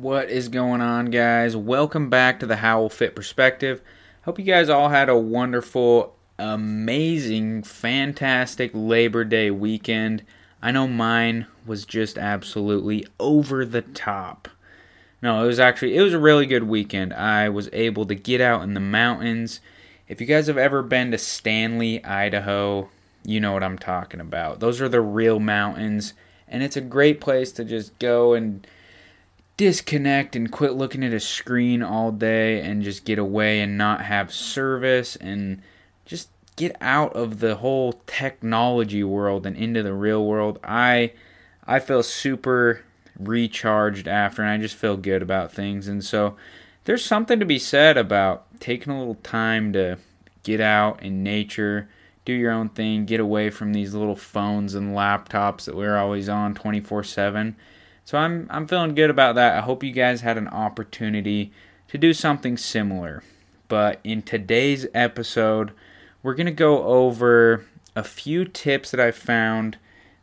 What is going on, guys? Welcome back to the Howell Fit Perspective. Hope you guys all had a wonderful, amazing, fantastic Labor Day weekend. I know mine was just absolutely over the top. No, it was actually it was a really good weekend. I was able to get out in the mountains. If you guys have ever been to Stanley, Idaho, you know what I'm talking about. Those are the real mountains, and it's a great place to just go and disconnect and quit looking at a screen all day and just get away and not have service and just get out of the whole technology world and into the real world. I I feel super recharged after and I just feel good about things and so there's something to be said about taking a little time to get out in nature, do your own thing, get away from these little phones and laptops that we're always on 24/7 so I'm I'm feeling good about that. I hope you guys had an opportunity to do something similar. But in today's episode, we're going to go over a few tips that I found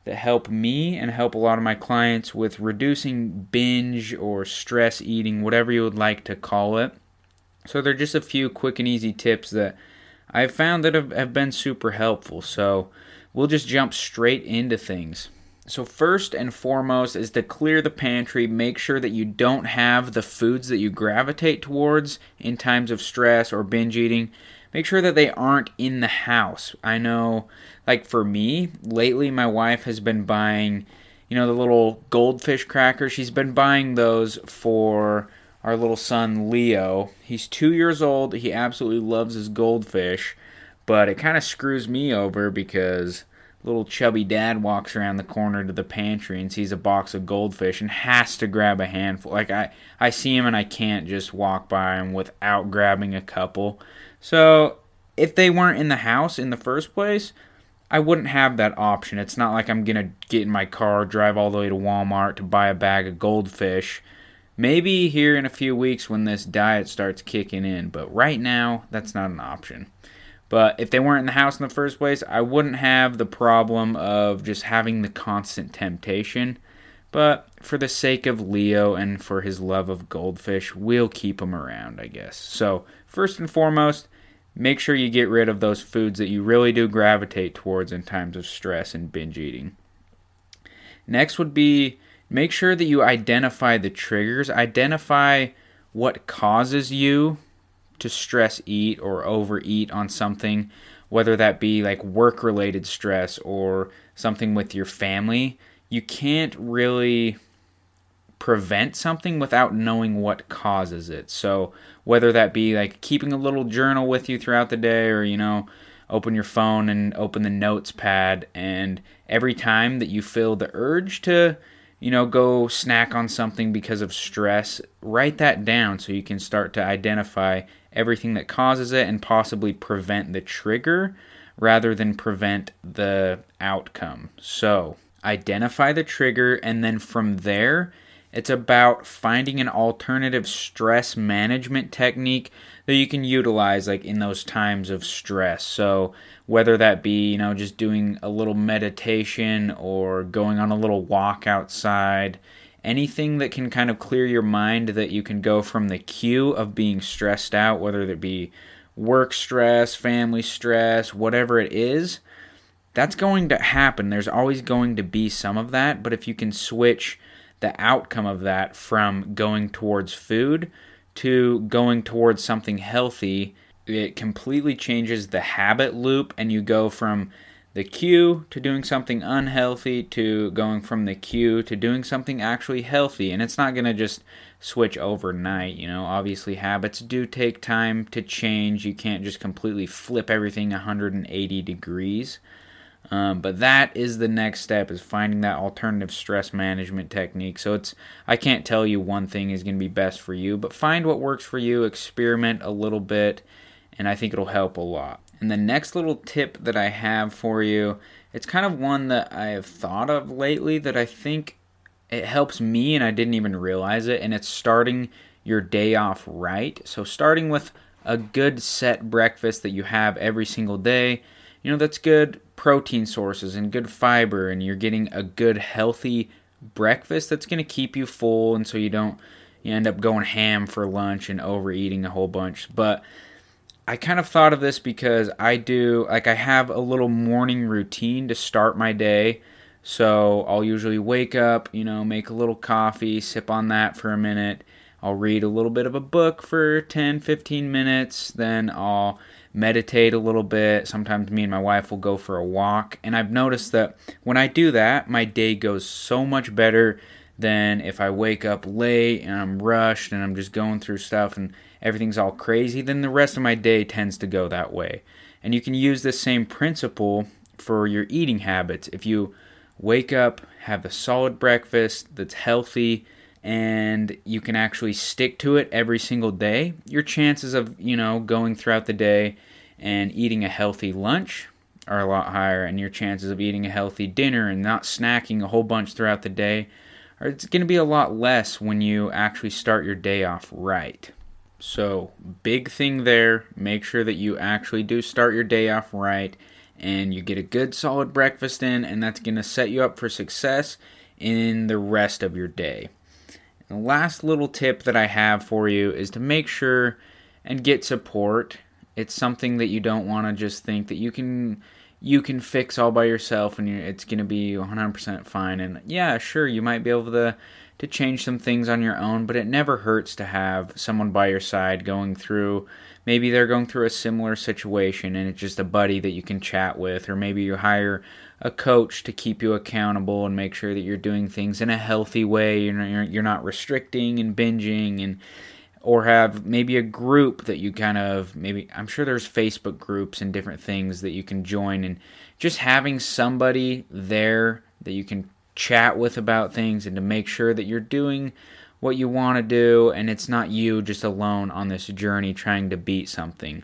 that help me and help a lot of my clients with reducing binge or stress eating, whatever you would like to call it. So they're just a few quick and easy tips that I've found that have, have been super helpful. So we'll just jump straight into things. So, first and foremost is to clear the pantry. Make sure that you don't have the foods that you gravitate towards in times of stress or binge eating. Make sure that they aren't in the house. I know, like for me, lately my wife has been buying, you know, the little goldfish crackers. She's been buying those for our little son Leo. He's two years old. He absolutely loves his goldfish, but it kind of screws me over because little chubby dad walks around the corner to the pantry and sees a box of goldfish and has to grab a handful. Like I, I see him and I can't just walk by him without grabbing a couple. So if they weren't in the house in the first place, I wouldn't have that option. It's not like I'm gonna get in my car, drive all the way to Walmart to buy a bag of goldfish. Maybe here in a few weeks when this diet starts kicking in, but right now that's not an option. But if they weren't in the house in the first place, I wouldn't have the problem of just having the constant temptation. But for the sake of Leo and for his love of goldfish, we'll keep him around, I guess. So, first and foremost, make sure you get rid of those foods that you really do gravitate towards in times of stress and binge eating. Next would be make sure that you identify the triggers, identify what causes you to stress eat or overeat on something, whether that be like work related stress or something with your family, you can't really prevent something without knowing what causes it. So, whether that be like keeping a little journal with you throughout the day or, you know, open your phone and open the notes pad and every time that you feel the urge to you know, go snack on something because of stress, write that down so you can start to identify everything that causes it and possibly prevent the trigger rather than prevent the outcome. So, identify the trigger, and then from there, it's about finding an alternative stress management technique that you can utilize like in those times of stress. So, whether that be, you know, just doing a little meditation or going on a little walk outside, anything that can kind of clear your mind that you can go from the cue of being stressed out, whether it be work stress, family stress, whatever it is, that's going to happen. There's always going to be some of that, but if you can switch the outcome of that from going towards food to going towards something healthy, it completely changes the habit loop, and you go from the cue to doing something unhealthy to going from the cue to doing something actually healthy. And it's not going to just switch overnight. You know, obviously, habits do take time to change. You can't just completely flip everything 180 degrees. Um, but that is the next step is finding that alternative stress management technique so it's i can't tell you one thing is going to be best for you but find what works for you experiment a little bit and i think it'll help a lot and the next little tip that I have for you, it's kind of one that I have thought of lately that I think it helps me and I didn't even realize it, and it's starting your day off right. So, starting with a good set breakfast that you have every single day, you know, that's good protein sources and good fiber, and you're getting a good, healthy breakfast that's going to keep you full, and so you don't you end up going ham for lunch and overeating a whole bunch. But I kind of thought of this because I do, like, I have a little morning routine to start my day. So I'll usually wake up, you know, make a little coffee, sip on that for a minute. I'll read a little bit of a book for 10, 15 minutes. Then I'll meditate a little bit. Sometimes me and my wife will go for a walk. And I've noticed that when I do that, my day goes so much better than if I wake up late and I'm rushed and I'm just going through stuff and everything's all crazy. Then the rest of my day tends to go that way. And you can use this same principle for your eating habits. If you wake up, have a solid breakfast that's healthy, and you can actually stick to it every single day, your chances of, you know, going throughout the day and eating a healthy lunch are a lot higher, and your chances of eating a healthy dinner and not snacking a whole bunch throughout the day are it's going to be a lot less when you actually start your day off right. So, big thing there, make sure that you actually do start your day off right and you get a good solid breakfast in, and that's going to set you up for success in the rest of your day. And the last little tip that I have for you is to make sure and get support. It's something that you don't want to just think that you can you can fix all by yourself and it's going to be 100% fine and yeah, sure, you might be able to to change some things on your own, but it never hurts to have someone by your side going through maybe they're going through a similar situation and it's just a buddy that you can chat with or maybe you hire a coach to keep you accountable and make sure that you're doing things in a healthy way you're not, you're not restricting and binging and or have maybe a group that you kind of maybe I'm sure there's Facebook groups and different things that you can join and just having somebody there that you can chat with about things and to make sure that you're doing what you want to do and it's not you just alone on this journey trying to beat something.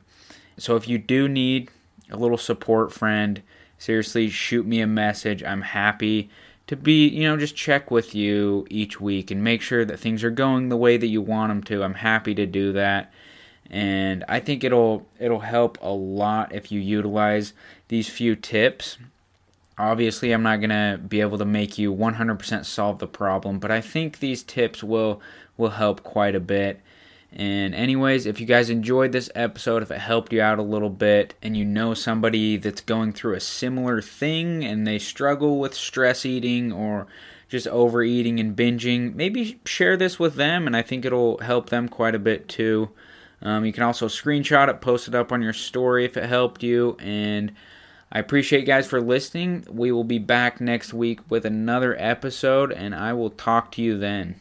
So if you do need a little support friend, seriously shoot me a message. I'm happy to be, you know, just check with you each week and make sure that things are going the way that you want them to. I'm happy to do that. And I think it'll it'll help a lot if you utilize these few tips Obviously, I'm not going to be able to make you 100% solve the problem, but I think these tips will will help quite a bit. And anyways, if you guys enjoyed this episode, if it helped you out a little bit and you know somebody that's going through a similar thing and they struggle with stress eating or just overeating and binging, maybe share this with them and I think it'll help them quite a bit too. Um, you can also screenshot it, post it up on your story if it helped you, and I appreciate you guys for listening. We will be back next week with another episode, and I will talk to you then.